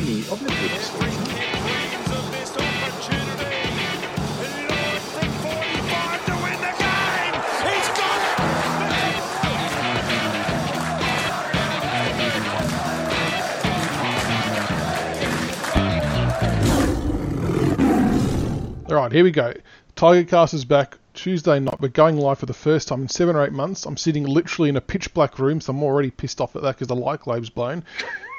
this story. All right, here we go. Tiger Cast is back Tuesday night. We're going live for the first time in seven or eight months. I'm sitting literally in a pitch black room, so I'm already pissed off at that because the light globe's blown.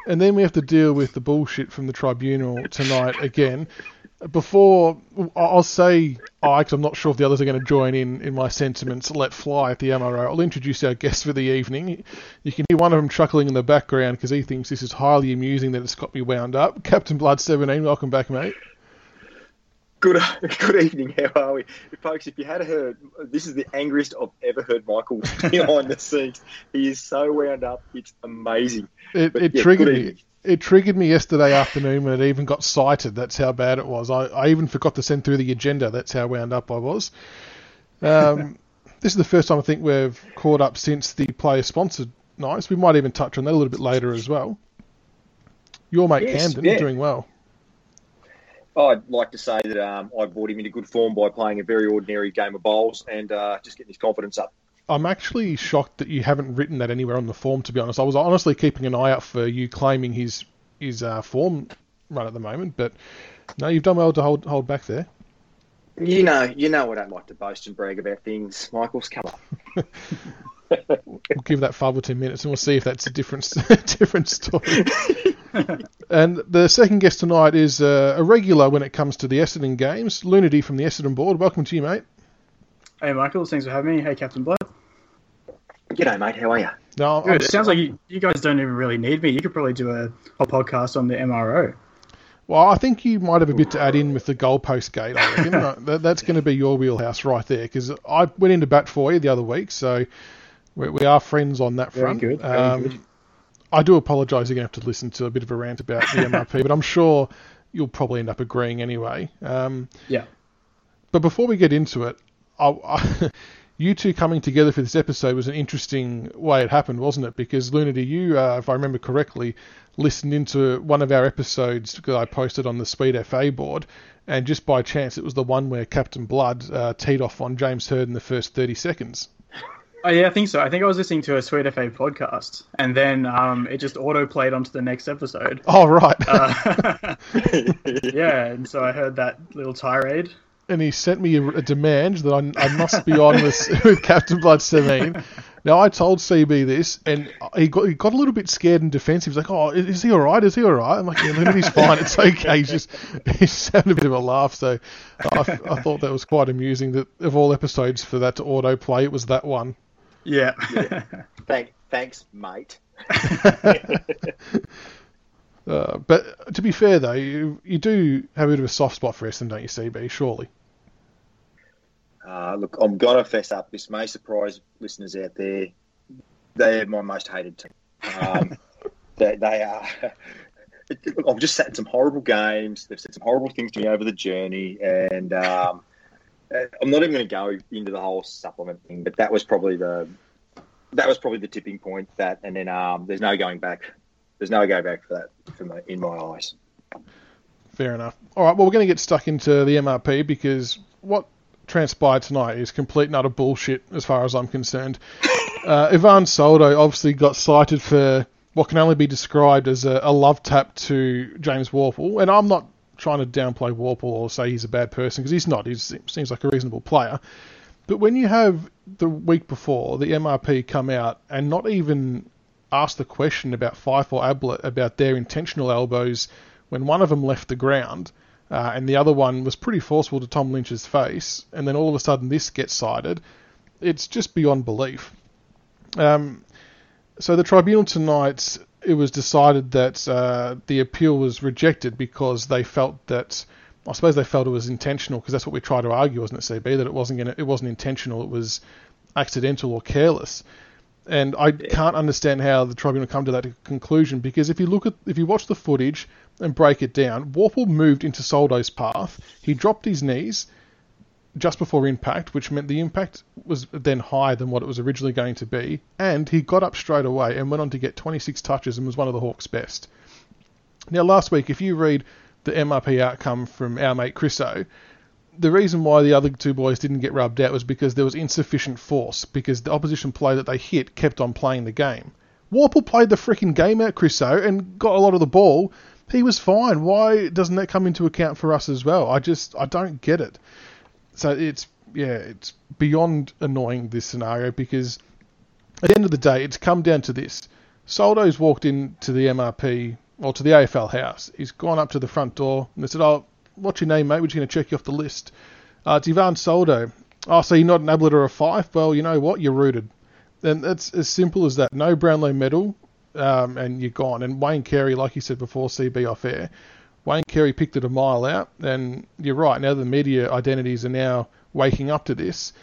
And then we have to deal with the bullshit from the tribunal tonight again. Before I'll say, I, because I'm not sure if the others are going to join in in my sentiments, let fly at the MRO. I'll introduce our guest for the evening. You can hear one of them chuckling in the background because he thinks this is highly amusing that it's got me wound up. Captain Blood 17, welcome back, mate. Good, good evening. How are we, folks? If you had heard, this is the angriest I've ever heard Michael behind the scenes. He is so wound up; it's amazing. It, But, it yeah, triggered me. It triggered me yesterday afternoon when it even got cited. That's how bad it was. I, I even forgot to send through the agenda. That's how wound up I was. Um, this is the first time I think we've caught up since the player sponsored nights. We might even touch on that a little bit later as well. Your mate Yes, Kamdyn yeah. doing well. I'd like to say that um, I brought him into good form by playing a very ordinary game of bowls and uh, just getting his confidence up. I'm actually shocked that you haven't written that anywhere on the form. To be honest, I was honestly keeping an eye out for you claiming his his uh, form run at the moment, but no, you've done well to hold hold back there. You know, you know, I don't like to boast and brag about things. Michael's come up. We'll give that five or ten minutes, and we'll see if that's a different different story. and the second guest tonight is uh, a regular when it comes to the Essendon games, Lunity from the Essendon board. Welcome to you, mate. Hey, Michael. Thanks for having me. Hey, Captain Blood. G'day, mate. How are you? No, I'm- Good. It sounds like you, you guys don't even really need me. You could probably do a whole podcast on the MRO. well, I think you might have a bit to add in with the goalpost gate. I reckon that, that's going to be your wheelhouse right there because I went into bat for you the other week, so we, we are friends on that Very front. good, very Um, good. I do apologise. You're going to have to listen to a bit of a rant about the MRP, but I'm sure you'll probably end up agreeing anyway. Um, Yeah. But before we get into it, I, I, you two coming together for this episode was an interesting way it happened, wasn't it? Because Lunity, you, uh, if I remember correctly, listened into one of our episodes that I posted on the Sweet FA board, and just by chance, it was the one where Captain Blood uh, teed off on James Hird in the first 30 seconds. Oh, yeah, I think so. I think I was listening to a Sweet FA podcast, and then um, it just auto played onto the next episode. Oh, right. Uh, yeah, and so I heard that little tirade. and he sent me a, a demand that I, I must be on with, with Captain Blood 17. Now, I told CB this, and he got, he got a little bit scared and defensive. He's like, oh, is he all right? Is he all right? I'm like, yeah, Leonard, he's fine. It's okay. He's just, he's having a bit of a laugh. So I, I thought that was quite amusing that of all episodes for that to auto play, it was that one. Yeah. Thank, thanks, mate. Uh, but to be fair, though, you, you do have a bit of a soft spot for Essendon, don't you, CB? Surely. Uh, look, I'm gonna fess up. This may surprise listeners out there. They're my most hated team. Um, they, they are. I've just sat in some horrible games. They've said some horrible things to me over the journey, and um, I'm not even going to go into the whole supplement thing. But that was probably the that was probably the tipping point. That, and then um, there's no going back. There's no go back for that from the, in my eyes. Fair enough. All right, well, we're going to get stuck into the MRP because what transpired tonight is complete and utter bullshit as far as I'm concerned. Uh, Ivan Soldo obviously got cited for what can only be described as a, a love tap to James Worpel, and I'm not trying to downplay Worpel or say he's a bad person because he's not. He seems like a reasonable player. But when you have the week before the MRP come out and not even ask the question about Fyfe or Ablett about their intentional elbows when one of them left the ground uh, and the other one was pretty forceful to Tom Lynch's face, and then all of a sudden this gets cited, it's just beyond belief. Um, so the tribunal tonight, it was decided that uh, the appeal was rejected because they felt that, I suppose they felt it was intentional because that's what we try to argue, wasn't it, CB? That it wasn't gonna, it wasn't intentional, it was accidental or careless. And I can't understand how the tribunal come to that conclusion because if you look at, if you watch the footage and break it down, Worpel moved into Soldo's path. He dropped his knees just before impact, which meant the impact was then higher than what it was originally going to be, and he got up straight away and went on to get 26 touches and was one of the Hawks' best. Now, last week, if you read the MRP outcome from our mate Christo, the reason why the other two boys didn't get rubbed out was because there was insufficient force, because the opposition play that they hit kept on playing the game. Worpel played the freaking game out, Christo, and got a lot of the ball. He was fine. Why doesn't that come into account for us as well? I just, I don't get it. So it's, yeah, it's beyond annoying this scenario because at the end of the day, it's come down to this. Soldo's walked into the MRP or to the AFL house. He's gone up to the front door and they said, "Oh, what's your name, mate? We're just going to check you off the list." Uh, it's Ivan Soldo. Oh, so you're not an Ablett or a Fyfe? Well, you know what? You're rooted. And that's as simple as that. No Brownlow medal, um, and you're gone. And Wayne Carey, like you said before, CB off air, Wayne Carey picked it a mile out. And you're right. Now the media identities are now waking up to this.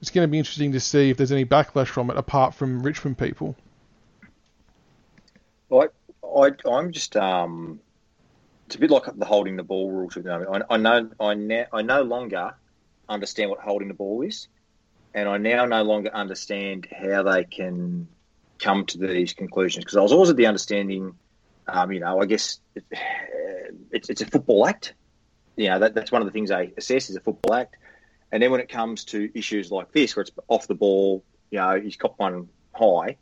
It's going to be interesting to see if there's any backlash from it apart from Richmond people. I, I, I'm just um, it's a bit like the holding the ball rule to the moment. I, I know I, now, I no longer understand what holding the ball is, and I now no longer understand how they can come to these conclusions because I was always at the understanding, um, you know, I guess it, it's it's a football act. You know, that, that's one of the things they assess is a football act. And then when it comes to issues like this, where it's off the ball, you know, he's got one high,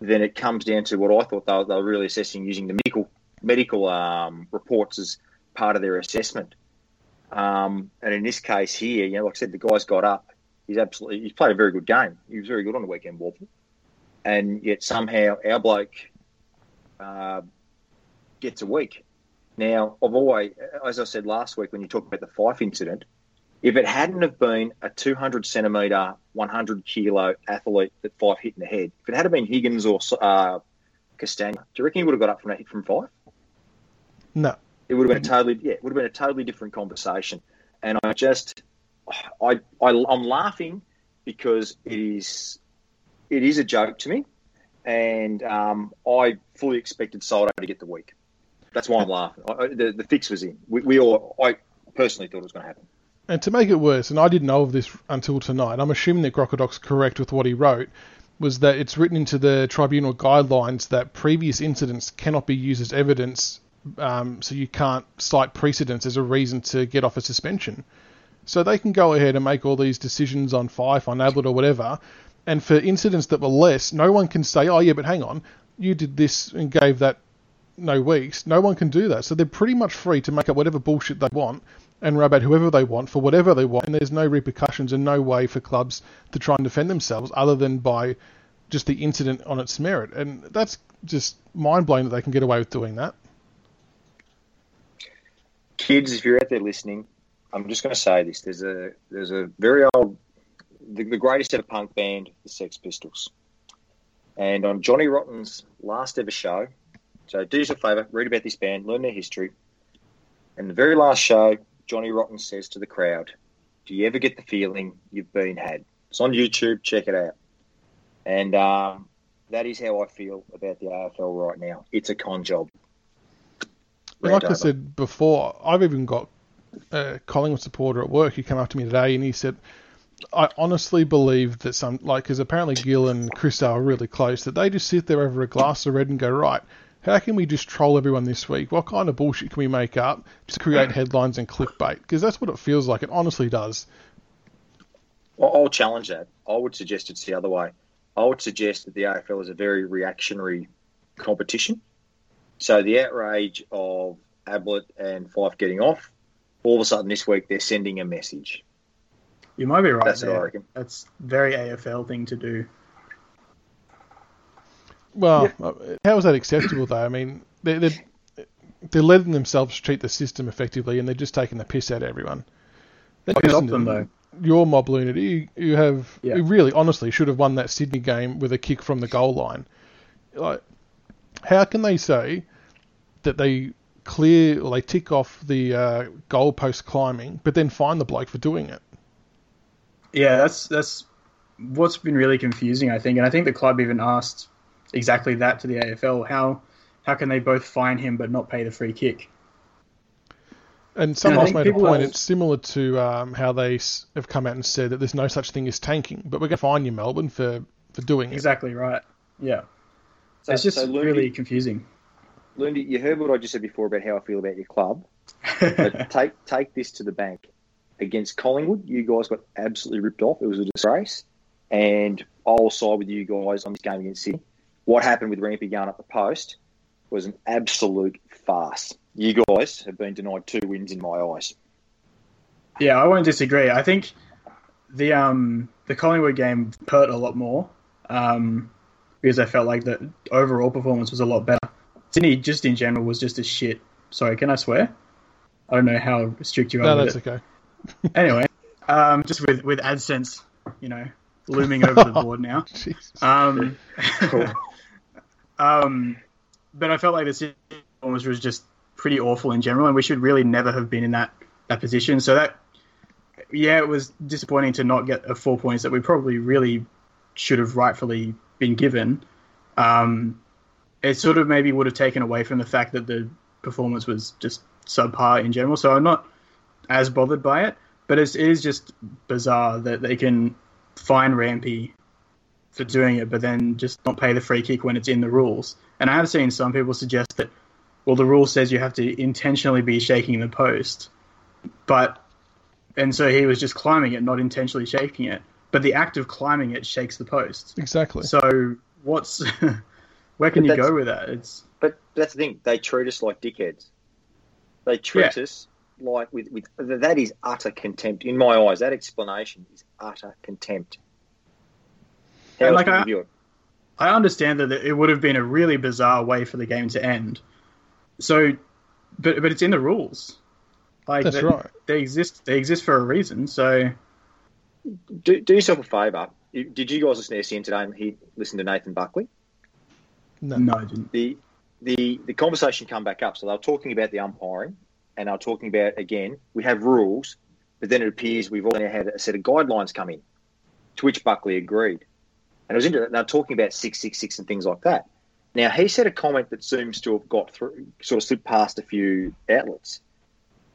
then it comes down to what I thought they were, they were really assessing using the medical medical um, reports as part of their assessment. Um, and in this case here, you know, like I said, the guy's got up. He's absolutely he's played a very good game. He was very good on the weekend, Worpel. And yet somehow our bloke uh, gets a week. Now, I've always, as I said last week when you talked about the Fyfe incident, if it hadn't have been a 200 centimetre, 100 kilo athlete that Fyfe hit in the head, if it had been Higgins or uh, Castagna, do you reckon he would have got up from a hit from Fyfe? No. It would have been a totally, yeah, it would have been a totally different conversation. And I just, I, I I'm laughing because it is, it is a joke to me, and um, I fully expected Soldo to get the week. That's why I'm laughing. I, the, the fix was in. We, we all, I personally thought it was going to happen. And to make it worse, and I didn't know of this until tonight, I'm assuming that Crocodoc's correct with what he wrote, was that it's written into the tribunal guidelines that previous incidents cannot be used as evidence, um, so you can't cite precedents as a reason to get off a suspension. So they can go ahead and make all these decisions on Fyfe, on Ablett, or whatever, and for incidents that were less, no one can say, oh yeah, but hang on, you did this and gave that no weeks. No one can do that. So they're pretty much free to make up whatever bullshit they want and rub out whoever they want for whatever they want, and there's no repercussions and no way for clubs to try and defend themselves other than by just the incident on its merit. And that's just mind blowing that they can get away with doing that. Kids, if you're out there listening, I'm just going to say this: there's a there's a very old, the, the greatest ever punk band, the Sex Pistols, and on Johnny Rotten's last ever show. So do yourself a favour, read about this band, learn their history. And the very last show, Johnny Rotten says to the crowd, Do you ever get the feeling you've been had? It's on YouTube, check it out. And um, that is how I feel about the AFL right now. It's a con job. Well, like I said before, I've even got a Collingwood supporter at work who came up to me today and he said, I honestly believe that some, like, because apparently Gil and Chris are really close, that they just sit there over a glass of red and go, right, how can we just troll everyone this week? What kind of bullshit can we make up to create headlines and clickbait? Because that's what it feels like. It honestly does. Well, I'll challenge that. I would suggest it's the other way. I would suggest that the AFL is a very reactionary competition. So the outrage of Ablett and Fyfe getting off, all of a sudden this week they're sending a message. You might be right. That's there. what I reckon. That's very AFL thing to do. Well, uh, how is that acceptable though? I mean, they're, they're they're letting themselves treat the system effectively, and they're just taking the piss out of everyone. I help listen them though. Your mob lunacy, you, you have Yeah. you really honestly should have won that Sydney game with a kick from the goal line. Like, how can they say that they clear or they tick off the uh, goalpost climbing, but then find the bloke for doing it? Yeah, that's that's what's been really confusing, I think, and I think the club even asked exactly that to the AFL. How how can they both fine him but not pay the free kick? And someone I else made a point. are- It's similar to um, how they have come out and said that there's no such thing as tanking, but we're going to fine you, Melbourne, for, for doing it. Exactly right. Yeah, So, it's just so Looney- really confusing. Lindy, you heard what I just said before about how I feel about your club. But take take this to the bank. Against Collingwood, you guys got absolutely ripped off. It was a disgrace. And I'll side with you guys on this game against Sydney. What happened with Rampe going up the post was an absolute farce. You guys have been denied two wins in my eyes. Yeah, I won't disagree. I think the um the Collingwood game hurt a lot more um, because I felt like the overall performance was a lot better. Sydney, just in general, was just a shit. Sorry, can I swear? I don't know how strict you are. No, with that's it. okay. Anyway, um, just with with AdSense, you know, looming over the board now. Jesus. Um, um, but I felt like the Sydney performance was just pretty awful in general, and we should really never have been in that that position. So that, yeah, it was disappointing to not get a four points that we probably really should have rightfully been given. Um, it sort of maybe would have taken away from the fact that the performance was just subpar in general. So I'm not as bothered by it, but it's, it is just bizarre that they can fine Rampe for doing it, but then just not pay the free kick when it's in the rules. And I have seen some people suggest that, well, the rule says you have to intentionally be shaking the post, but and so he was just climbing it, not intentionally shaking it. But the act of climbing it shakes the post. Exactly. So what's where can But you go with that? It's But that's the thing. They treat us like dickheads. They treat Yeah. us like with, with that is utter contempt in my eyes. That explanation is utter contempt. How And like you I- view it? I understand that it would have been a really bizarre way for the game to end. So, but but it's in the rules. Like That's they, right. They exist. They exist for a reason. So Do, do yourself a favour. Did you guys listen to SEN today and he listened to Nathan Buckley? No. no, I didn't. the the the conversation come back up. So they were talking about the umpiring, and were talking about again we have rules, but then it appears we've all now had a set of guidelines come in, to which Buckley agreed, and it was interesting. They're talking about six six six and things like that. Now he said a comment that seems to have got through, sort of slipped past a few outlets,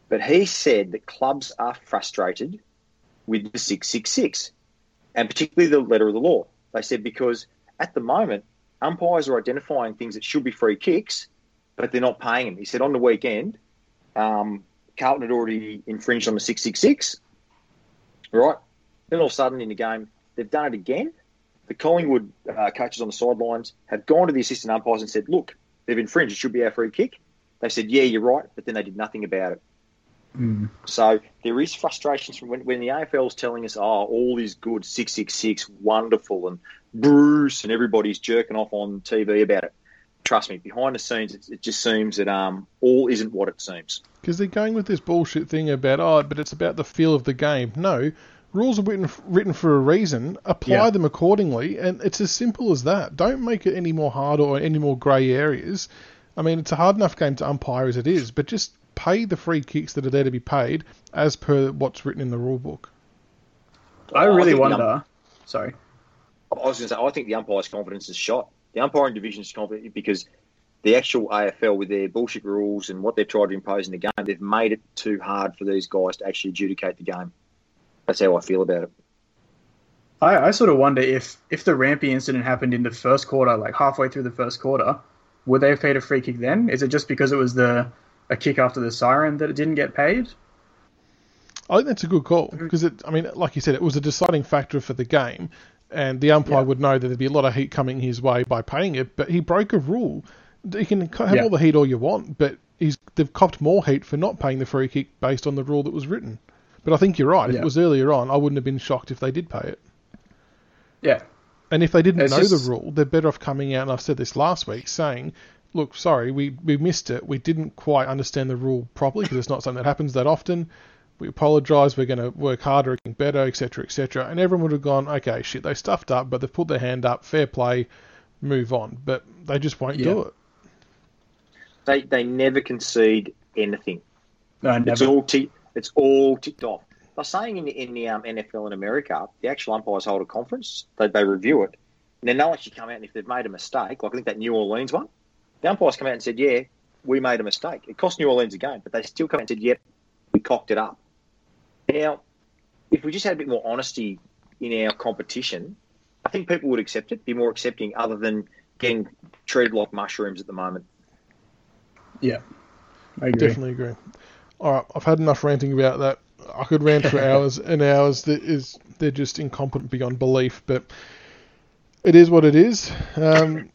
but he said that clubs are frustrated with the six six six, and particularly the letter of the law. They said because at the moment umpires are identifying things that should be free kicks, but they're not paying them. He said on the weekend, um, Carlton had already infringed on the 666, right? Then all of a sudden in the game, they've done it again. The Collingwood uh, coaches on the sidelines have gone to the assistant umpires and said, look, they've infringed. It should be our free kick. They said, yeah, you're right, but then they did nothing about it. Mm. So there is frustrations from when, when the AFL is telling us, oh, all is good, 666, wonderful, and Bruce and everybody's jerking off on TV about it. Trust me, behind the scenes, it, it just seems that um, all isn't what it seems. Because they're going with this bullshit thing about, oh, but it's about the feel of the game. No, rules are written, written for a reason. Apply Yeah. them accordingly, and it's as simple as that. Don't make it any more hard or any more grey areas. I mean, it's a hard enough game to umpire as it is, but just pay the free kicks that are there to be paid as per what's written in the rule book. I I really think the um, wonder. Sorry. I was going to say, I think the umpire's confidence is shot. The umpiring division is confident because the actual AFL, with their bullshit rules and what they've tried to impose in the game, they've made it too hard for these guys to actually adjudicate the game. That's how I feel about it. I, I sort of wonder if if the Rampe incident happened in the first quarter, like halfway through the first quarter, would they have paid a free kick then? Is it just because it was the a kick after the siren that it didn't get paid? I think that's a good call mm-hmm. because it. I mean, like you said, it was a deciding factor for the game, and the umpire Yeah. would know that there'd be a lot of heat coming his way by paying it. But he broke a rule. You can have Yeah. all the heat all you want, but he's they've copped more heat for not paying the free kick based on the rule that was written. But I think you're right. If Yeah. it was earlier on, I wouldn't have been shocked if they did pay it. Yeah. And if they didn't It's know just- the rule, they're better off coming out. And I've said this last week, saying, "Look, sorry, we we missed it. We didn't quite understand the rule properly because it's not something that happens that often. We apologise. We're going to work harder, getting better, etc., etc." And everyone would have gone, "Okay, shit, they stuffed up, but they've put their hand up. Fair play, move on." But they just won't do it. They they never concede anything. No, never. It's all tick, it's all ticked off. They're saying in the, in the um, NFL in America, the actual umpires hold a conference. They, they review it, and then they'll actually come out and if they've made a mistake, like I think that New Orleans one, the umpires come out and said, "Yeah, we made a mistake. It cost New Orleans a game, but they still come out and said, "Yep, we cocked it up." Now, if we just had a bit more honesty in our competition, I think people would accept it, be more accepting, other than getting treated like mushrooms at the moment. Yeah, I agree. Definitely agree. All right, I've had enough ranting about that. I could rant for hours and hours. That is, they're just incompetent beyond belief. But it is what it is. Um,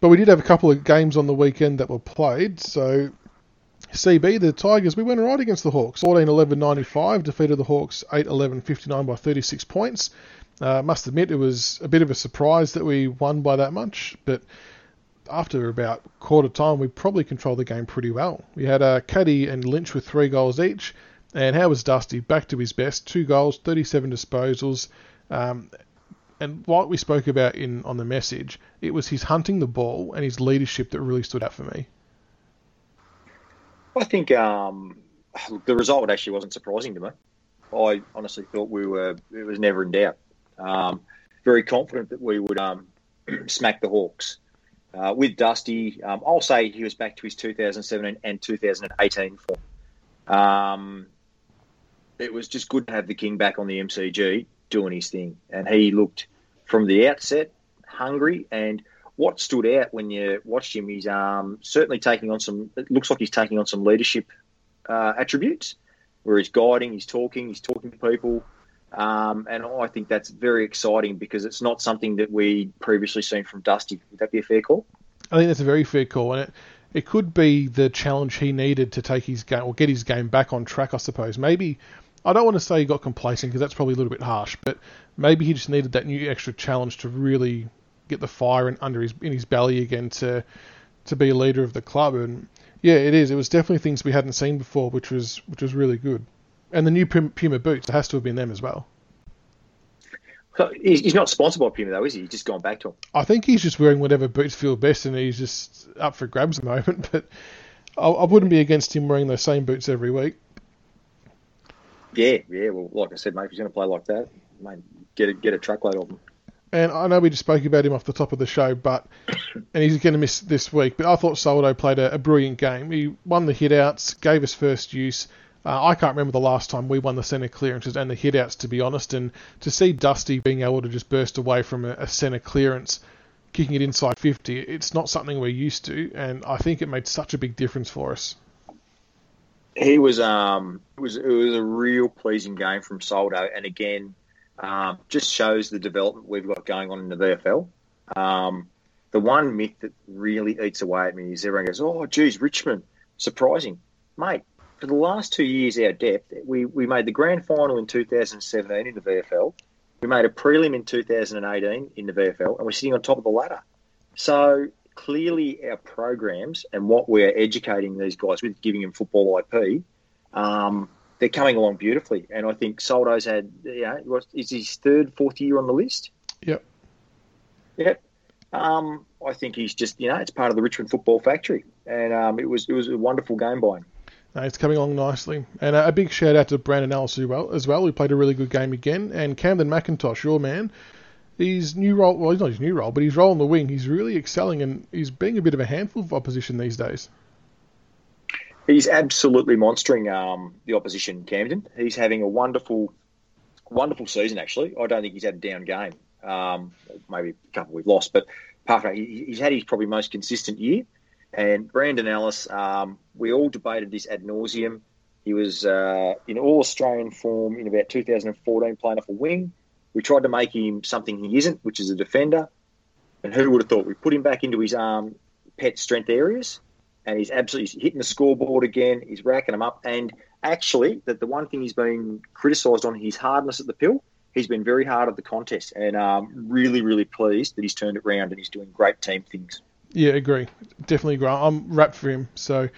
but we did have a couple of games on the weekend that were played. So CB, the Tigers, we went right against the Hawks. 14-11-95, defeated the Hawks 8-11-59 by 36 points. Uh, must admit, it was a bit of a surprise that we won by that much, but after about quarter time, we probably controlled the game pretty well. We had uh, Caddy and Lynch with three goals each, and how was Dusty? Back to his best, two goals, 37 disposals. Um, and what we spoke about in on the message, it was his hunting the ball and his leadership that really stood out for me. I think um, the result actually wasn't surprising to me. I honestly thought we were it was never in doubt. Um, very confident that we would um, smack the Hawks. Uh, with Dusty, um, I'll say he was back to his 2017 and 2018 form. Um, it was just good to have the King back on the MCG doing his thing, and he looked from the outset hungry. And what stood out when you watched him, he's um, certainly taking on some. It looks like he's taking on some leadership uh, attributes, where he's guiding, he's talking, he's talking to people. Um, and I think that's very exciting because it's not something that we previously seen from Dusty. Would that be a fair call? I think that's a very fair call, and it it could be the challenge he needed to take his game or get his game back on track. I suppose maybe I don't want to say he got complacent because that's probably a little bit harsh, but maybe he just needed that new extra challenge to really get the fire in, under his in his belly again to to be a leader of the club. And yeah, it is. It was definitely things we hadn't seen before, which was which was really good and the new Puma boots. It has to have been them as well. So he's not sponsored by Puma though, is he? He's just gone back to them. I think he's just wearing whatever boots feel best, and he's just up for grabs at the moment. But I, I wouldn't be against him wearing those same boots every week. Yeah, yeah. Well, like I said, mate, if he's going to play like that, mate, get a, get a truckload of them. And I know we just spoke about him off the top of the show, but and he's going to miss this week. But I thought Soldo played a, a brilliant game. He won the hitouts, gave us first use, uh, I can't remember the last time we won the centre clearances and the hitouts, to be honest. And to see Dusty being able to just burst away from a, a centre clearance, kicking it inside 50, it's not something we're used to. And I think it made such a big difference for us. He was, um, it was, it was a real pleasing game from Soldo, and again, um, just shows the development we've got going on in the VFL. Um, the one myth that really eats away at me is everyone goes, "Oh, geez, Richmond, surprising, mate." for the last two years, our depth, we, we made the grand final in 2017 in the VFL. We made a prelim in 2018 in the VFL, and we're sitting on top of the ladder. So clearly, our programs and what we're educating these guys with, giving them football IP, um, they're coming along beautifully. And I think Soldo's had, you know, is his third, fourth year on the list? Yep. Yep. Um, I think he's just, you know, it's part of the Richmond Football Factory, and um, it was it was a wonderful game by him. Uh, it's coming along nicely. And uh, a big shout out to Brandon Ellis as well, as well, who played a really good game again. And Kamdyn McIntosh, your man, his new role, well, he's not his new role, but his role on the wing, he's really excelling and he's being a bit of a handful of opposition these days. He's absolutely monstering um, the opposition, Kamdyn. He's having a wonderful, wonderful season, actually. I don't think he's had a down game. Um, maybe a couple we've lost, but apart from that, he's had his probably most consistent year. And Brandon Ellis, um, we all debated this ad nauseum. He was uh, in all Australian form in about 2014, playing off a wing. We tried to make him something he isn't, which is a defender. And who would have thought? We put him back into his um, pet strength areas, and he's absolutely hitting the scoreboard again. He's racking them up. And actually, that the one thing he's been criticised on his hardness at the pill. He's been very hard at the contest, and um, really, really pleased that he's turned it around and he's doing great team things. Yeah, agree. Definitely agree. I'm wrapped for him. So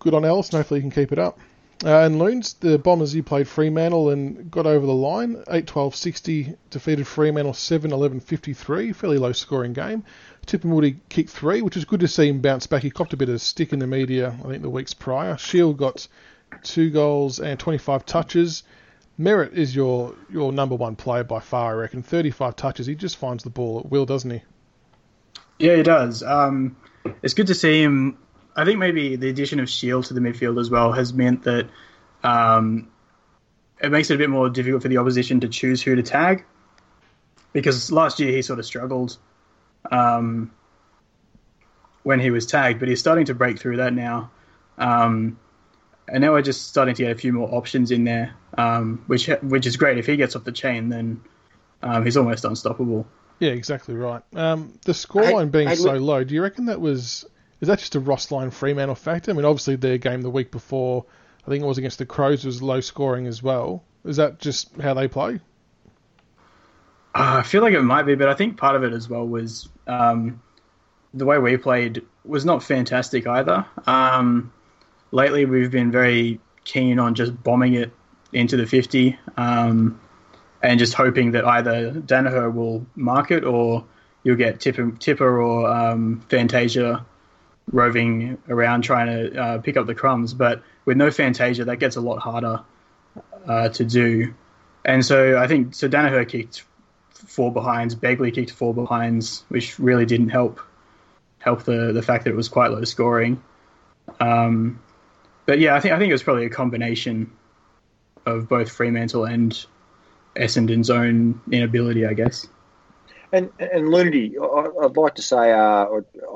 good on Ellis, hopefully he can keep it up. Uh, and Loons, the Bombers, he played Fremantle and got over the line. 8 12 60, defeated Fremantle 7 11 53. Fairly low scoring game. Tipungwuti kicked three, which is good to see him bounce back. He copped a bit of stick in the media, I think, the weeks prior. Shiel got two goals and 25 touches. Merrett is your, your number one player by far, I reckon. 35 touches. He just finds the ball at will, doesn't he? Yeah, he does. Um, it's good to see him. I think maybe the addition of Shiel to the midfield as well has meant that um, it makes it a bit more difficult for the opposition to choose who to tag. Because last year he sort of struggled. Um, when he was tagged, but he's starting to break through that now. Um, and now we're just starting to get a few more options in there, um, which which is great. If he gets off the chain, then um, he's almost unstoppable. Yeah, exactly right. Um, the scoreline Hey- being hey, so low, do you reckon that was is that just a Ross Lyon Fremantle factor? I mean, obviously their game the week before, I think it was against the Crows, was low scoring as well. Is that just how they play? Uh, I feel like it might be, but I think part of it as well was um, the way we played was not fantastic either. Um, lately, we've been very keen on just bombing it into the 50 um, and just hoping that either Daniher will mark it or you'll get Tipper, Tipper or um, Fantasia roving around trying to uh, pick up the crumbs. But with no Fantasia, that gets a lot harder uh, to do. And so I think so. Daniher kicked four behinds. Begley kicked four behinds, which really didn't help help the the fact that it was quite low scoring. Um, but yeah, I think I think it was probably a combination of both Fremantle and Essendon's own inability, I guess. And and Lundy, I- I'd like to say, uh,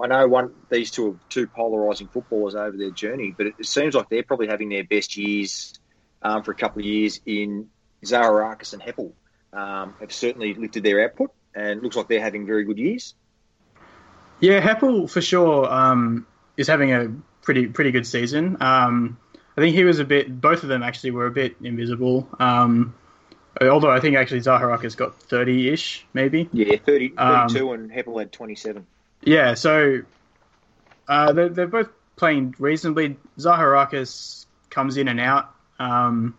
I know one these two are two polarising footballers over their journey, but it seems like they're probably having their best years um, for a couple of years in Zaharakis and Heppell. Um, have certainly lifted their output, and looks like they're having very good years. Yeah, Heppell for sure um, is having a pretty pretty good season. Um, I think he was a bit. Both of them actually were a bit invisible. Um, although I think actually Zaharakis got thirty ish, maybe. Yeah, 30, Um, 32, and Heppell had 27. Yeah, so uh, they're, they're both playing reasonably. Zaharakis comes in and out. Um,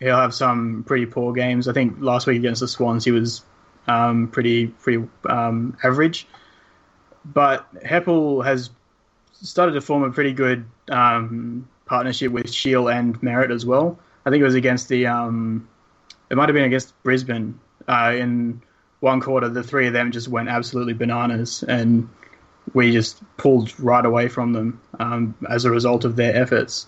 he'll have some pretty poor games. I think last week against the Swans he was um, pretty pretty um, average. But Heppell has started to form a pretty good um, partnership with Shiel and Merrett as well. I think it was against the um, it might have been against Brisbane uh, in one quarter. The three of them just went absolutely bananas, and we just pulled right away from them um, as a result of their efforts.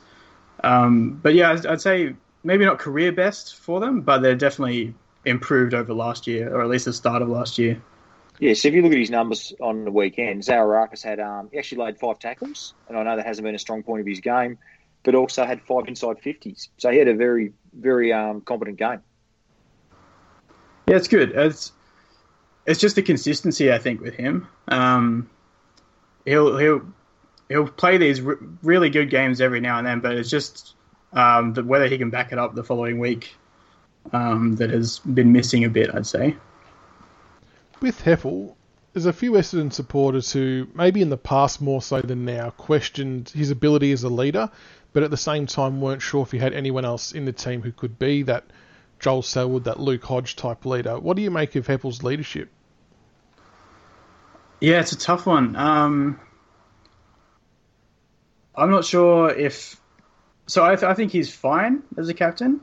Um, but yeah, I'd, I'd say maybe not career best for them, but they're definitely improved over last year, or at least the start of last year. Yeah, so if you look at his numbers on the weekend, Zaharakis had um, he actually laid five tackles, and I know that hasn't been a strong point of his game, but also had five inside fifties. So he had a very, very um, competent game. Yeah, it's good. It's it's just the consistency I think with him. Um, he'll he'll he'll play these r- really good games every now and then, but it's just um, that whether he can back it up the following week um, that has been missing a bit. I'd say. With Heppell, there's a few Essendon supporters who, maybe in the past more so than now, questioned his ability as a leader, but at the same time weren't sure if he had anyone else in the team who could be that Joel Selwood, that Luke Hodge type leader. What do you make of Heppell's leadership? Yeah, it's a tough one. Um, I'm not sure if. So I, I think he's fine as a captain,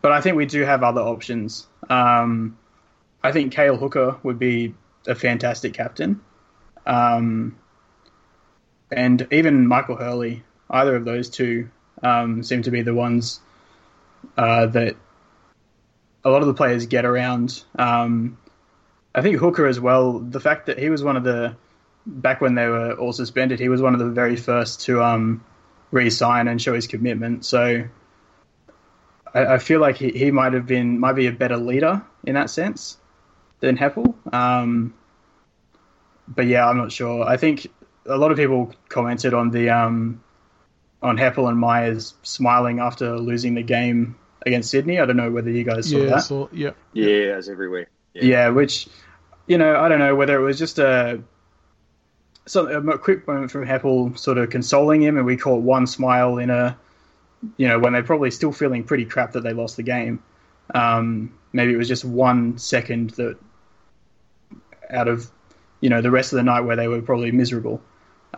but I think we do have other options. Um, I think Cale Hooker would be a fantastic captain, um, and even Michael Hurley. Either of those two um, seem to be the ones uh, that a lot of the players get around. Um, I think Hooker as well. The fact that he was one of the back when they were all suspended, he was one of the very first to um, re-sign and show his commitment. So I, I feel like he, he might have been might be a better leader in that sense than Heppell. Um, but yeah, I'm not sure. I think a lot of people commented on the um, on Heppell and Myers smiling after losing the game against Sydney. I don't know whether you guys saw yeah, that. so, yeah. Yeah, as everywhere. Yeah, which you know, I don't know whether it was just a some a quick moment from Heppell sort of consoling him, and we caught one smile in a you know when they're probably still feeling pretty crap that they lost the game. Um, maybe it was just one second that out of you know the rest of the night where they were probably miserable.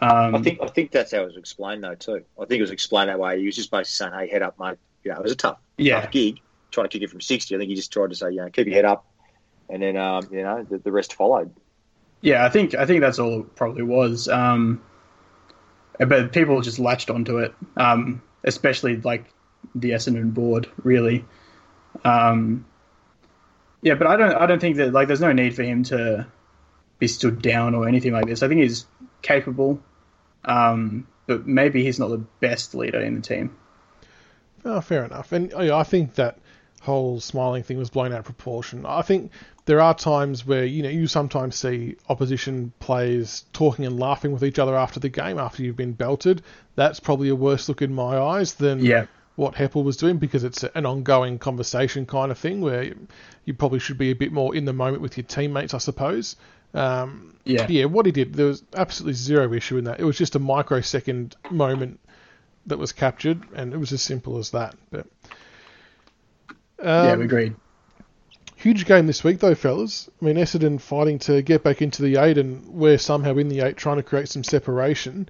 Um, I think I think that's how it was explained though too. I think it was explained that way. He was just basically saying, "Hey, head up, mate." You know, it was a tough, yeah, tough gig. Trying to kick it from sixty. I think he just tried to say, "You know, keep your head up," and then um, you know the, the rest followed. Yeah, I think I think that's all it probably was. Um, but people just latched onto it, um, especially like the Essendon board, really. Um, yeah, but I don't I don't think that like there's no need for him to be stood down or anything like this. I think he's capable, um, but maybe he's not the best leader in the team. Oh, fair enough. And oh, yeah, I think that whole smiling thing was blown out of proportion. I think there are times where you know you sometimes see opposition players talking and laughing with each other after the game after you've been belted. That's probably a worse look in my eyes than Yeah. what Heppell was doing because it's an ongoing conversation kind of thing where you probably should be a bit more in the moment with your teammates, I suppose. Um, Yeah. yeah, what he did, there was absolutely zero issue in that. It was just a microsecond moment that was captured, and it was as simple as that. But yeah, um, we agreed. Huge game this week, though, fellas. I mean, Essendon fighting to get back into the eight, and we're somehow in the eight, trying to create some separation.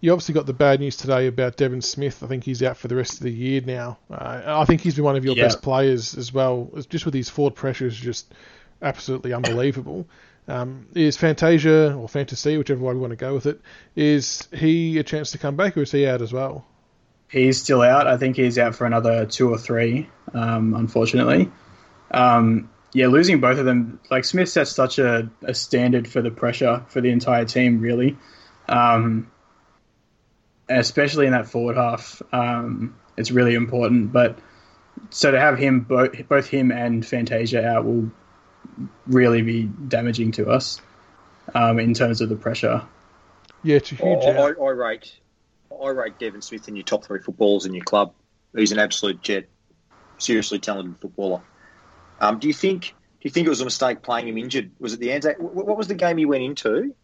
You obviously got the bad news today about Devon Smith. I think he's out for the rest of the year now. Uh, I think he's been one of your Yeah. best players as well. Just with his forward pressure is just absolutely unbelievable. Um, is Fantasia or Fantasy, whichever way we want to go with it, is he a chance to come back, or is he out as well? He's still out. I think he's out for another two or three, um, unfortunately. Um, yeah, losing both of them, like Smith sets such a, a standard for the pressure for the entire team, really. Um, especially in that forward half, um, it's really important. But so to have him, both, both him and Fantasia out will really be damaging to us um, in terms of the pressure. Yeah, it's a huge I. I, I rate I rate Devon Smith in your top three footballers in your club. He's an absolute jet, seriously talented footballer. Um, do you think do you think it was a mistake playing him injured? Was it the Anzac? What was the game he went into?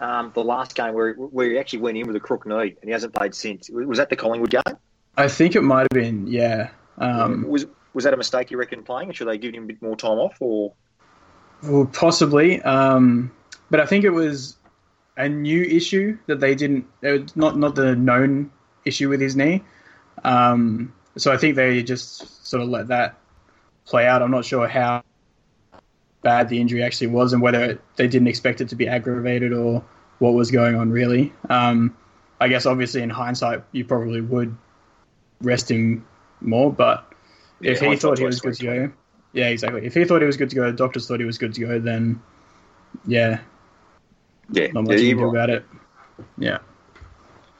Um, the last game where where he actually went in with a crook knee and he hasn't played since. Was that the Collingwood game? I think it might have been, yeah. Um, was was that a mistake you reckon playing? Should they give him a bit more time off or? Well, possibly, um, but I think it was a new issue that they didn't. It was not not the known issue with his knee. Um, so I think they just sort of let that play out. I'm not sure how bad the injury actually was and whether it, they didn't expect it to be aggravated or what was going on really. Um, I guess obviously in hindsight you probably would rest him more, but if he hindsight's thought he was good to go, yeah, exactly. If he thought he was good to go, the doctors thought he was good to go, then yeah, Yeah, not yeah, much you you're can do right. about it. Yeah.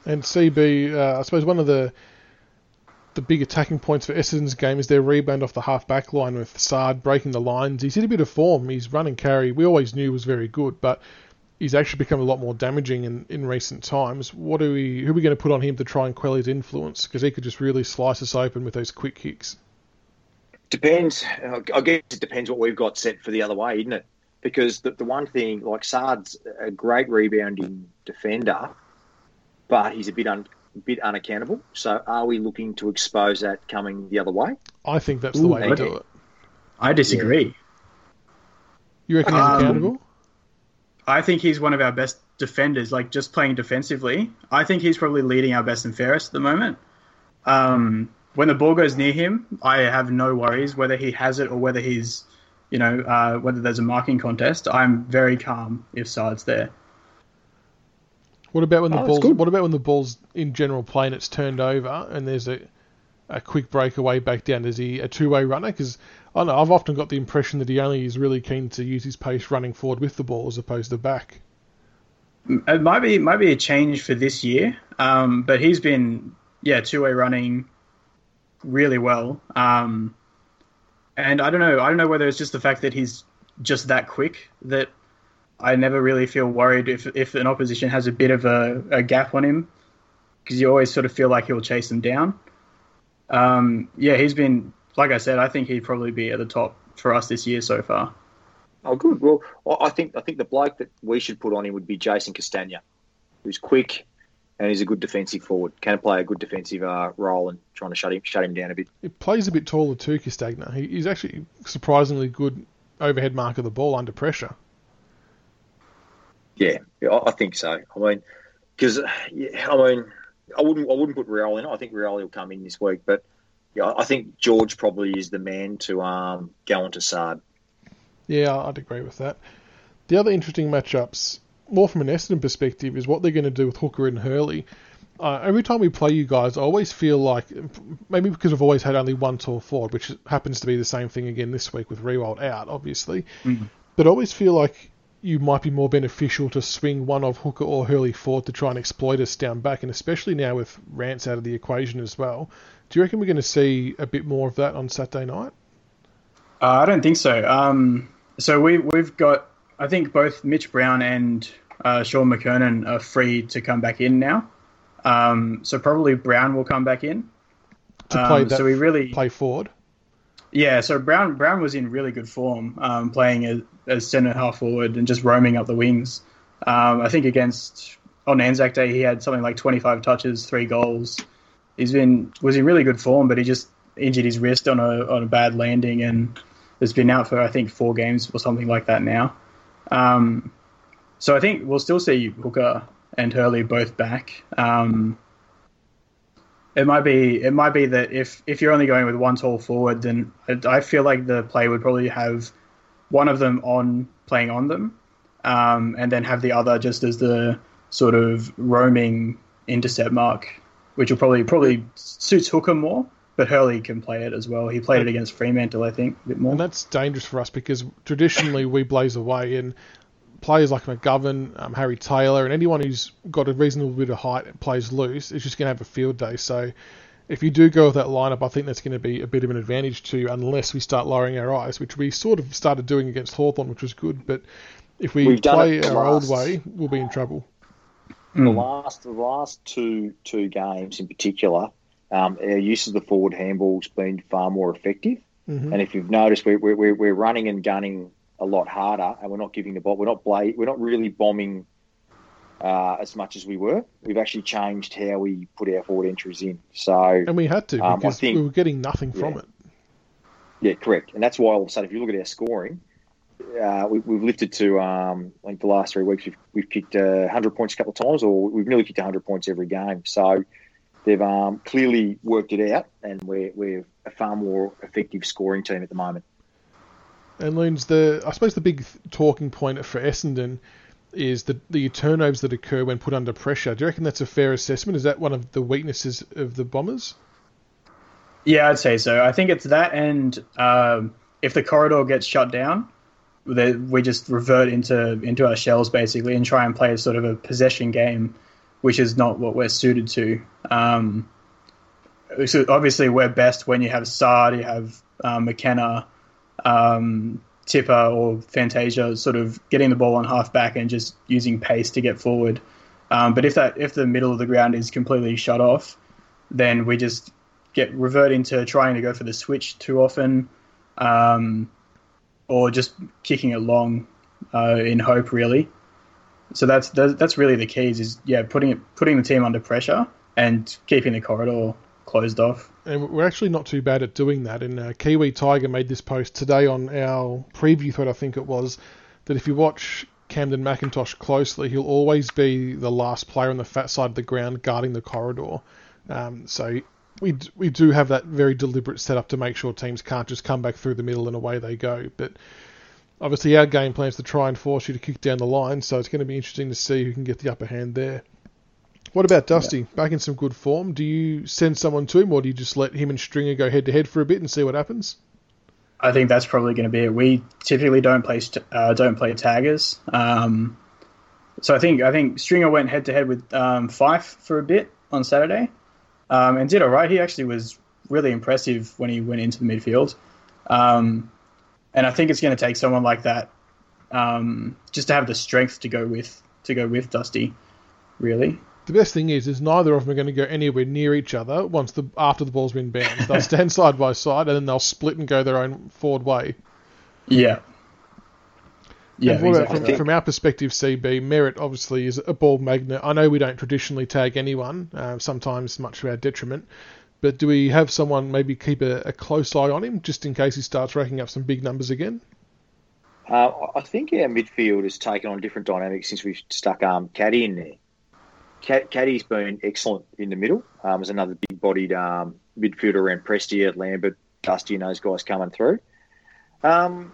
And CB, uh, I suppose one of the the big attacking points for Essendon's game is their rebound off the half back line with Saad breaking the lines. He's in a bit of form. His run and carry we always knew was very good, but he's actually become a lot more damaging in, in recent times. What are we who are we going to put on him to try and quell his influence? Because he could just really slice us open with those quick kicks. Depends. I guess it depends what we've got set for the other way, isn't it? Because the, the one thing, like Saad's a great rebounding defender, but he's a bit un, bit unaccountable. So are we looking to expose that coming the other way? I think that's the Ooh, way to I- do it. I disagree. You reckon he's Um, accountable? I think he's one of our best defenders, like just playing defensively. I think he's probably leading our best and fairest at the moment. Um, when the ball goes near him, I have no worries whether he has it or whether he's, you know, uh, whether there's a marking contest. I'm very calm if Saad's there. What about when the Oh, ball's what about when the ball's in general play and it's turned over and there's a a quick breakaway back down? Is he a two way runner? Because I don't know I've often got the impression that he only is really keen to use his pace running forward with the ball as opposed to back. It might be might be a change for this year, um, but he's been yeah two way running really well. Um, and I don't know I don't know whether it's just the fact that he's just that quick that I never really feel worried if if an opposition has a bit of a, a gap on him because you always sort of feel like he'll chase them down. Um, yeah, he's been like I said. I think he'd probably be at the top for us this year so far. Oh, good. Well, I I think I think the bloke that we should put on him would be Jason Castagna, who's quick and he's a good defensive forward. Can play a good defensive uh, role and trying to shut him shut him down a bit. He plays a bit taller too, Castagna. He, he's actually surprisingly good overhead mark of the ball under pressure. Yeah, yeah, I I think so. I mean, because yeah, I mean, I wouldn't I wouldn't put Rioli in. I think Rioli will come in this week, but yeah, I think George probably is the man to um, go onto Saad. Yeah, I'd agree with that. The other interesting matchups, more from an Essendon perspective, is what they're going to do with Hooker and Hurley. Uh, every time we play you guys, I always feel like, maybe because I've always had only one tall forward, which happens to be the same thing again this week with Riewoldt out, obviously. Mhm. But I always feel like you might be more beneficial to swing one of Hooker or Hurley forward to try and exploit us down back, and especially now with Rance out of the equation as well. Do you reckon we're going to see a bit more of that on Saturday night? Uh, I don't think so. Um, so we we've got I think both Mitch Brown and uh, Shaun McKernan are free to come back in now. Um, so probably Brown will come back in to play Um, that. so we really play forward. Yeah, so Brown Brown was in really good form, um, playing as, centre half forward and just roaming up the wings. Um, I think against on Anzac Day he had something like 25 touches, three goals. He's been was in really good form, but he just injured his wrist on a on a bad landing and has been out for I think four games or something like that now. Um, so I think we'll still see Hooker and Hurley both back. Um, it might be it might be that if if you're only going with one tall forward, then I, I feel like the play would probably have one of them on playing on them, um, and then have the other just as the sort of roaming intercept mark, which will probably probably suits Hooker more. But Hurley can play it as well. He played it against Fremantle, I think, a bit more. And that's dangerous for us because traditionally we blaze away, and players like McGovern, um, Harry Taylor, and anyone who's got a reasonable bit of height and plays loose is just going to have a field day. So if you do go with that lineup, I think that's going to be a bit of an advantage to you unless we start lowering our eyes, which we sort of started doing against Hawthorn, which was good. But if we We've play our last- old way, we'll be in trouble. The last the last two two games in particular, um, our use of the forward handball's been far more effective. hmm And if you've noticed, we're, we're, we're running and gunning a lot harder, and we're not giving the ball. We're not bla- We're not really bombing uh, as much as we were. We've actually changed how we put our forward entries in. So And we had to Um, because think- we were getting nothing from it. yeah, correct. And that's why all of a sudden, if you look at our scoring, uh, we, we've lifted to um, I think the last three weeks we've, we've kicked uh, 100 points a couple of times, or we've nearly kicked 100 points every game. So they've um, clearly worked it out, and we're, we're a far more effective scoring team at the moment. And Loons, the I suppose the big talking point for Essendon is the the turnovers that occur when put under pressure. Do you reckon that's a fair assessment? Is that one of the weaknesses of the Bombers? Yeah, I'd say so. I think it's that, and um, if the corridor gets shut down, the, we just revert into into our shells basically and try and play a sort of a possession game, which is not what we're suited to. Um, so obviously, we're best when you have Saad, you have um, McKenna, um, Tipper, or Fantasia, sort of getting the ball on half back and just using pace to get forward. Um, but if that if the middle of the ground is completely shut off, then we just get revert into trying to go for the switch too often, um, or just kicking it long uh, in hope, really. So that's that's that's really the keys. Is yeah, putting it putting the team under pressure and keeping the corridor closed off. And we're actually not too bad at doing that. And uh, Kiwi Tiger made this post today on our preview thread, I think it was, that if you watch Kamdyn McIntosh closely, he'll always be the last player on the fat side of the ground guarding the corridor. Um, so we d- we do have that very deliberate setup to make sure teams can't just come back through the middle and away they go. But obviously our game plan is to try and force you to kick down the line, so it's going to be interesting to see who can get the upper hand there. What about Dusty? Back in some good form. Do you send someone to him, or do you just let him and Stringer go head to head for a bit and see what happens? I think that's probably going to be it. We typically don't play st- uh, don't play taggers. Um, so I think I think Stringer went head to head with um, Fyfe for a bit on Saturday, um, and did all right. He actually was really impressive when he went into the midfield, um, and I think it's going to take someone like that um, just to have the strength to go with to go with Dusty. Really, The best thing is, is neither of them are going to go anywhere near each other once the after the ball's been banned. They'll stand side by side and then they'll split and go their own forward way. yeah, yeah. and what about exactly from, right. from our perspective, CB Merrett obviously is a ball magnet. I know we don't traditionally tag anyone, uh, sometimes much to our detriment. But do we have someone maybe keep a, a close eye on him just in case he starts racking up some big numbers again? Uh, I think our midfield has taken on different dynamics since we've stuck um, Caddy in there. Cad- Caddy's been excellent in the middle. Um, there's another big-bodied um, midfielder around Prestia, Lambert, Dusty, and those guys coming through. Um,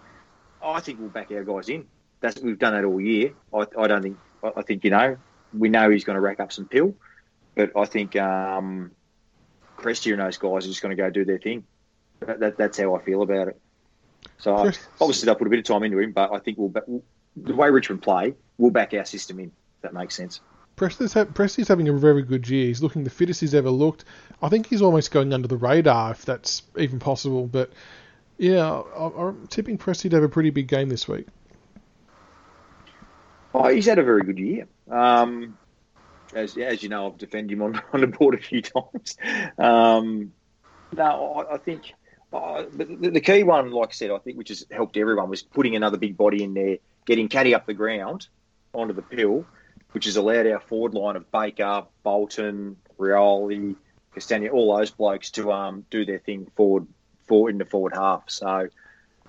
I think we'll back our guys in. That's we've done that all year. I, I don't think. I, I think you know we know he's going to rack up some pill, but I think um, Prestia and those guys are just going to go do their thing. That, that, that's how I feel about it. So I, obviously they'll put a bit of time into him, but I think we'll, we'll the way Richmond play, we'll back our system in. If that makes sense. Presty's, ha- Presty's having a very good year. He's looking the fittest he's ever looked. I think he's almost going under the radar, if that's even possible. But yeah, I, I'm tipping Presty to have a pretty big game this week. Oh, he's had a very good year. Um, as as you know, I've defended him on, on the board a few times. Um, no, I, I think uh, the, the key one, like I said, I think which has helped everyone was putting another big body in there, getting Caddy up the ground onto the pill, which has allowed our forward line of Baker, Bolton, Rioli, Castagna, all those blokes to um, do their thing forward, forward in the forward half. So,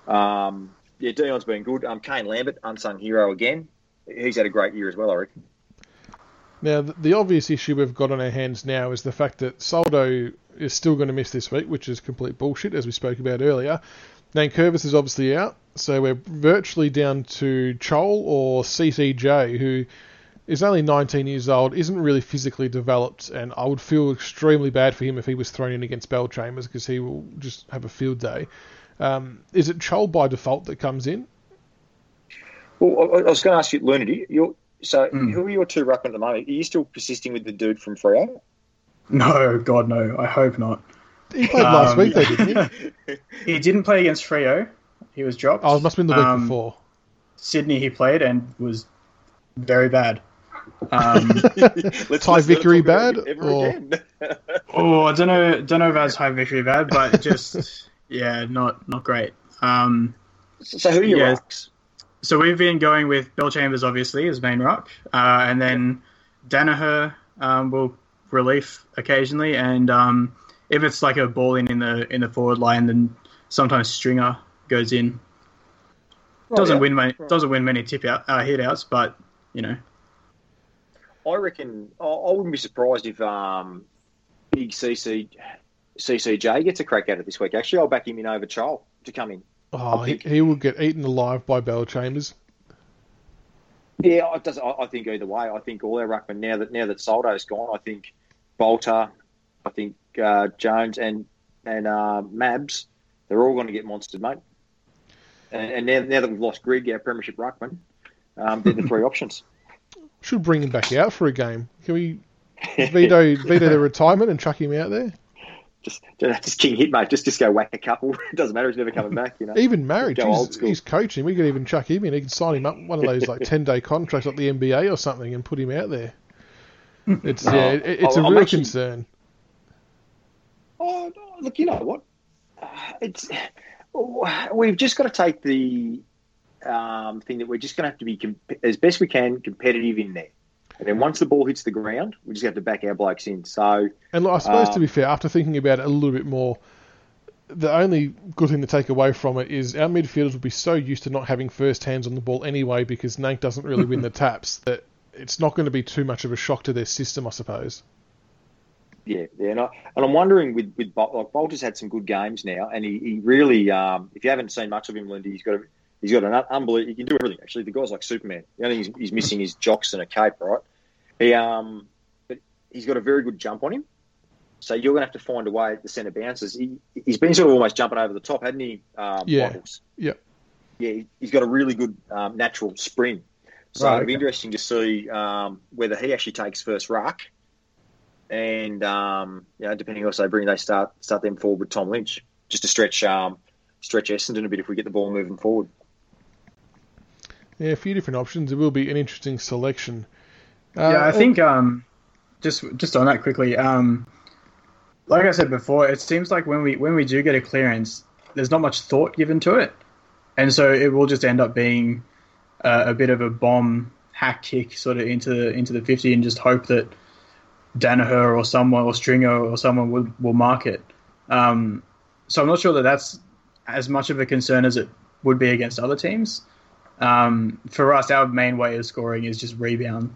um, yeah, Dion's been good. Um, Kane Lambert, unsung hero again. He's had a great year as well, I reckon. Now, the, obvious issue we've got on our hands now is the fact that Soldo is still going to miss this week, which is complete bullshit, as we spoke about earlier. Nankervis is obviously out, so we're virtually down to Chol or CCJ, who is only 19 years old, isn't really physically developed, and I would feel extremely bad for him if he was thrown in against Bellchambers because he will just have a field day. Um, is it Chol by default that comes in? Well, I was going to ask you, Lunity, you're, so mm. who are your two ruckmen at the moment? Are you still persisting with the dude from Freo? No, God, no. I hope not. He played um, last week, though, didn't he? he didn't play against Freo. He was dropped. Oh, it must have been the week um, before. Sydney, he played and was very bad. Um, Ty Vickery bad? Or... oh, I don't know. Don't know about Ty Vickery bad, but just yeah, not not great. Um, so who are your yeah, rocks? So we've been going with Bellchambers, obviously, as main rock, uh, and then Daniher um, will relief occasionally, and um, if it's like a ball in in the in the forward line, then sometimes Stringer goes in. doesn't yeah. win many doesn't win many tip out uh, hit outs, but you know. I reckon I, I wouldn't be surprised if um, big CC CCJ gets a crack at it this week. Actually, I'll back him in over Chol to come in. Oh, he, he, will get eaten alive by Bellchambers. Yeah, it does. I, I think either way. I think all our ruckmen now that now that Soldo's gone, I think Balta, I think uh, Jones and and uh, Mabs, they're all going to get monstered, mate. And, and now, now, that we've lost Grigg, our premiership ruckman, um, they're the three options. Should bring him back out for a game. Can we veto veto the retirement and chuck him out there? Just, just king hit, mate. Just, just go whack a couple. It doesn't matter. He's never coming back. You know. Even married, he's, he's, coaching. We could even chuck him in. He can sign him up one of those like ten day contracts like the NBA or something and put him out there. It's yeah, it, it's a I'm real actually, concern. Oh, look, you know what? Uh, it's we've just got to take the um, thing that we're just going to have to be comp- as best we can competitive in there. And then once the ball hits the ground, we just have to back our blokes in. So, and look, I suppose to be fair, after thinking about it a little bit more, the only good thing to take away from it is our midfielders will be so used to not having first hands on the ball anyway because Nank doesn't really win the taps that it's not going to be too much of a shock to their system, I suppose. Yeah, yeah, and, I, and I'm wondering with with like Balta's had some good games now, and he, he really, um, if you haven't seen much of him, Lindy, he's got a, he's got an unbelievable. He can do everything. Actually, the guy's like Superman. The only thing he's, he's missing is jocks and a cape, right? He um, but he's got a very good jump on him. So you're going to have to find a way at the centre bounces. He, he's been sort of almost jumping over the top, hadn't he? Um, yeah. Yeah. Yeah, he's got a really good um, natural sprint. So right, it'll be interesting to see um, whether he actually takes first ruck, and um, you know, depending also bring they start start them forward with Tom Lynch just to stretch um, stretch Essendon a bit if we get the ball moving forward. Yeah, a few different options. It will be an interesting selection. Uh, yeah, I think um, just just on that quickly. Um, like I said before, it seems like when we when we do get a clearance, there's not much thought given to it, and so it will just end up being uh, a bit of a bomb hack kick sort of into the, into the 50 and just hope that Daniher or someone or Stringer or someone will, will mark it. Um, so I'm not sure that that's as much of a concern as it would be against other teams. Um, for us, our main way of scoring is just rebound.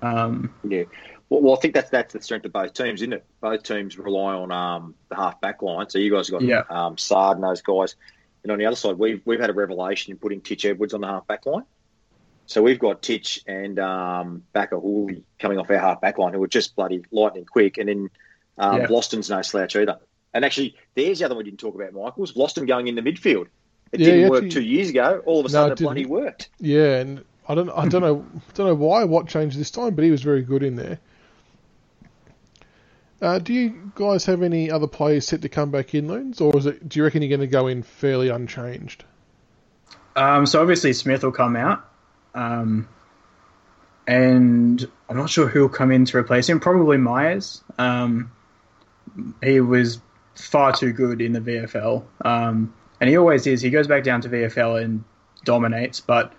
Um, yeah. Well, well, I think that's that's the strength of both teams, isn't it? Both teams rely on um, the half back line. So you guys have got yeah. um, Saad and those guys. And on the other side, we've we've had a revelation in putting Titch Edwards on the half back line. So we've got Titch and um, Bachar Houli coming off our half back line, who are just bloody lightning quick. And then um, yeah. no slouch either. And actually, there's the other one we didn't talk about, Michael's Vlastuin going in the midfield. It Yeah, didn't work actually- two years ago. All of a No, sudden, it it bloody worked. Yeah, and I don't, I don't know, don't know why, what changed this time, but he was very good in there. Uh, do you guys have any other players set to come back in, loans, or is it? Do you reckon you're going to go in fairly unchanged? Um, so obviously Smith will come out, um, and I'm not sure who'll come in to replace him. Probably Myers. Um, he was far too good in the VFL, um, and he always is. He goes back down to VFL and dominates, but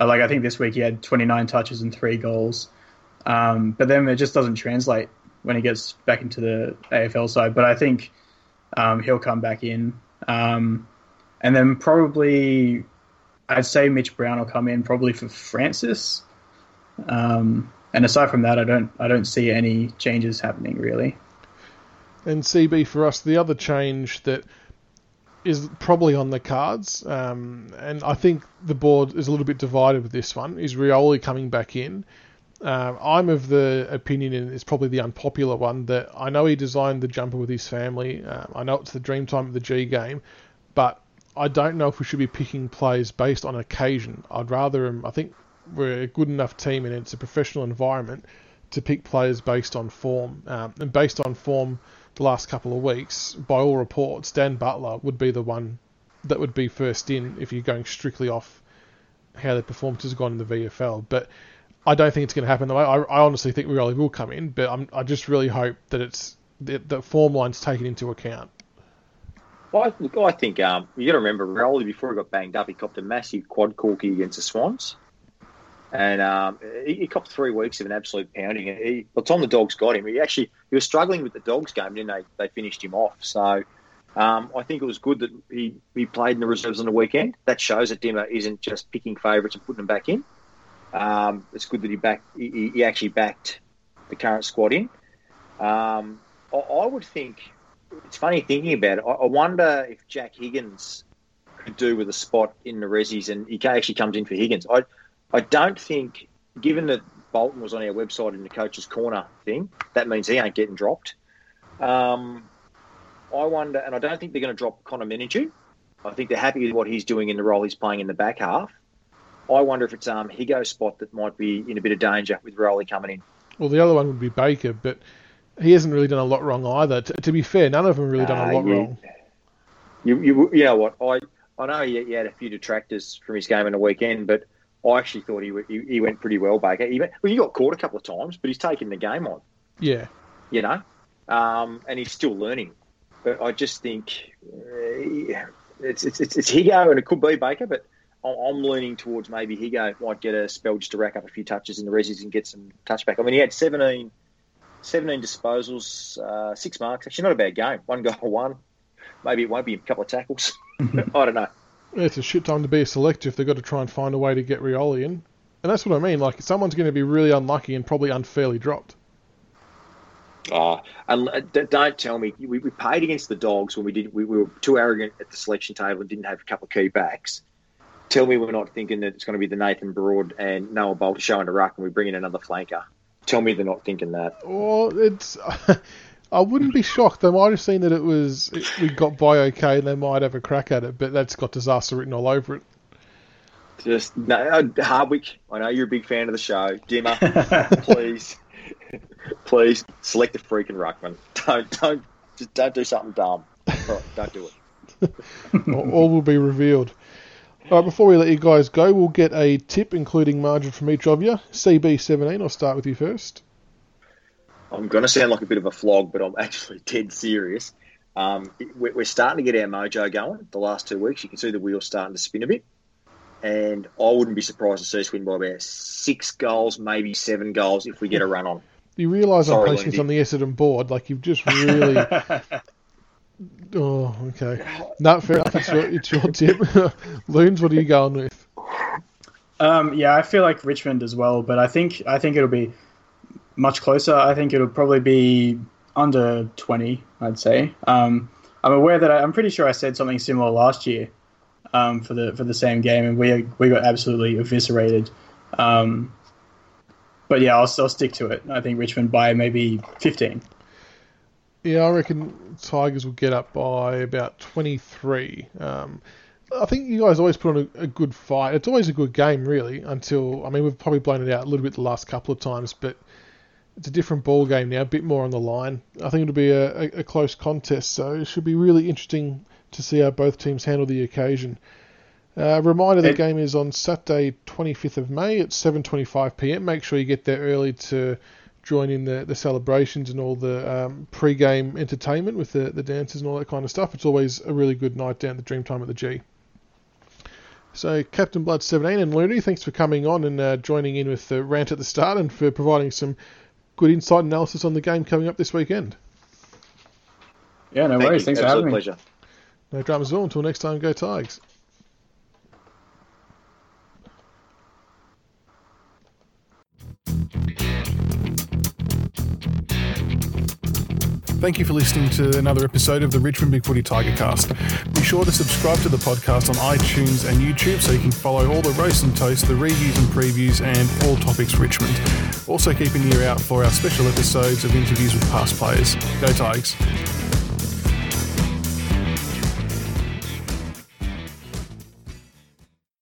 uh, like I think this week he had 29 touches and three goals. Um, but then it just doesn't translate when he gets back into the AFL side. But I think um, he'll come back in. Um, and then probably I'd say Mitch Brown will come in probably for Francis. Um, and aside from that, I don't I don't see any changes happening really. And CB for us, the other change that is probably on the cards, um, and I think the board is a little bit divided with this one, is Rioli coming back in. Um, I'm of the opinion, and it's probably the unpopular one, that I know he designed the jumper with his family. Um, I know it's the dream time of the G game, but I don't know if we should be picking players based on occasion. I'd rather, um, I think we're a good enough team and it's a professional environment to pick players based on form. Um, and based on form, the last couple of weeks, by all reports, Dan Butler would be the one that would be first in if you're going strictly off how their performance has gone in the VFL. But I don't think it's going to happen way. I, I honestly think Rioli will come in, but I'm, I just really hope that it's the form line's taken into account. Well, I, look, I think um, you got to remember, Rioli before he got banged up, he copped a massive quad corky against the Swans, and um, he, he copped three weeks of an absolute pounding. He, by the time the Dogs got him, he actually he was struggling with the Dogs game, and then they they finished him off. So um, I think it was good that he, he played in the reserves on the weekend. That shows that Dimma isn't just picking favourites and putting them back in. Um, it's good that he back he, he actually backed the current squad in. Um, I, I would think it's funny thinking about it. I, I wonder if Jack Higgins could do with a spot in the Rezzies, and he actually comes in for Higgins. I, I don't think, given that Bolton was on our website in the coach's corner thing, that means he ain't getting dropped. Um, I wonder, and I don't think they're going to drop Connor Menadue. I think they're happy with what he's doing in the role he's playing in the back half. I wonder if it's um Higo's spot that might be in a bit of danger with Rioli coming in. Well, the other one would be Baker, but he hasn't really done a lot wrong either. T- to be fair, none of them really done a Uh, lot you- wrong. You, you, you know what? I, I know he, he had a few detractors from his game in the weekend, but I actually thought he, he, he went pretty well, Baker. He went, well, he got caught a couple of times, but he's taken the game on, Yeah, you know, um, and he's still learning. But I just think uh, it's, it's, it's, it's Higo, and it could be Baker, but I'm, leaning towards maybe Higo might get a spell just to rack up a few touches in the resis and get some touchback. I mean, he had 17, 17 disposals, uh, six marks. Actually, not a bad game. One goal, one. Maybe it won't be a couple of tackles. I don't know. It's a shit time to be a selector if they've got to try and find a way to get Rioli in. And that's what I mean. Like, someone's going to be really unlucky and probably unfairly dropped. Oh, and uh, don't tell me we, we paid against the dogs when we did. We, we were too arrogant at the selection table and didn't have a couple of key backs. Tell me we're not thinking that it's going to be the Nathan Broad and Noah Balta showing the ruck and we bring in another flanker. Tell me they're not thinking that. Well, it's. I wouldn't be shocked. They might have seen that it was we got by okay, and they might have a crack at it. But that's got disaster written all over it. Just no, uh, Hardwick. I know you're a big fan of the show. Dimma, please, please select a freaking ruckman. Don't don't just don't do something dumb. All right, don't do it. all, all will be revealed. All right, before we let you guys go, we'll get a tip, including margin from each of you. CB17, I'll start with you first. I'm going to sound like a bit of a flog, but I'm actually dead serious. Um, it- we're we're starting to get our mojo going. The last two weeks, you can see the wheels starting to spin a bit, and I wouldn't be surprised to see us win by about six goals, maybe seven goals, if we get a run on. You realise I'm placing this on the Essendon board. Like, you've just really. oh, okay. No, fair enough. It's your, it's your tip. Loons, what are you going with? Um, yeah, I feel like Richmond as well, but I think I think it'll be much closer. I think it'll probably be under twenty. I'd say. Um, I'm aware that I, I'm pretty sure I said something similar last year um, for the for the same game, and we we got absolutely eviscerated. Um, but yeah, I'll, stick to it. I think Richmond by maybe fifteen. Yeah, I reckon Tigers will get up by about 23. Um, I think you guys always put on a, a, good fight. It's always a good game, really. Until I mean, we've probably blown it out a little bit the last couple of times, but it's a different ball game now, a bit more on the line. I think it'll be a, a, a close contest, so it should be really interesting to see how both teams handle the occasion. Uh, reminder: the game is on Saturday, 25th of May at 7:25 p.m. Make sure you get there early to join in the, the celebrations and all the um, pre-game entertainment with the, the dances and all that kind of stuff. It's always a really good night down at the Dreamtime at the G. So, Captain Blood 17 and Looney, thanks for coming on and uh, joining in with the rant at the start and for providing some good insight analysis on the game coming up this weekend. Yeah, no Thank worries. You. Thanks Absolute for having pleasure. me. No dramas at all. Until next time, go Tigers. Thank you for listening to another episode of the Richmond Big Footy Tiger Cast. Be sure to subscribe to the podcast on iTunes and YouTube so you can follow all the roast and toast, the reviews and previews, and all topics Richmond. Also keep an ear out for our special episodes of interviews with past players. Go Tigers.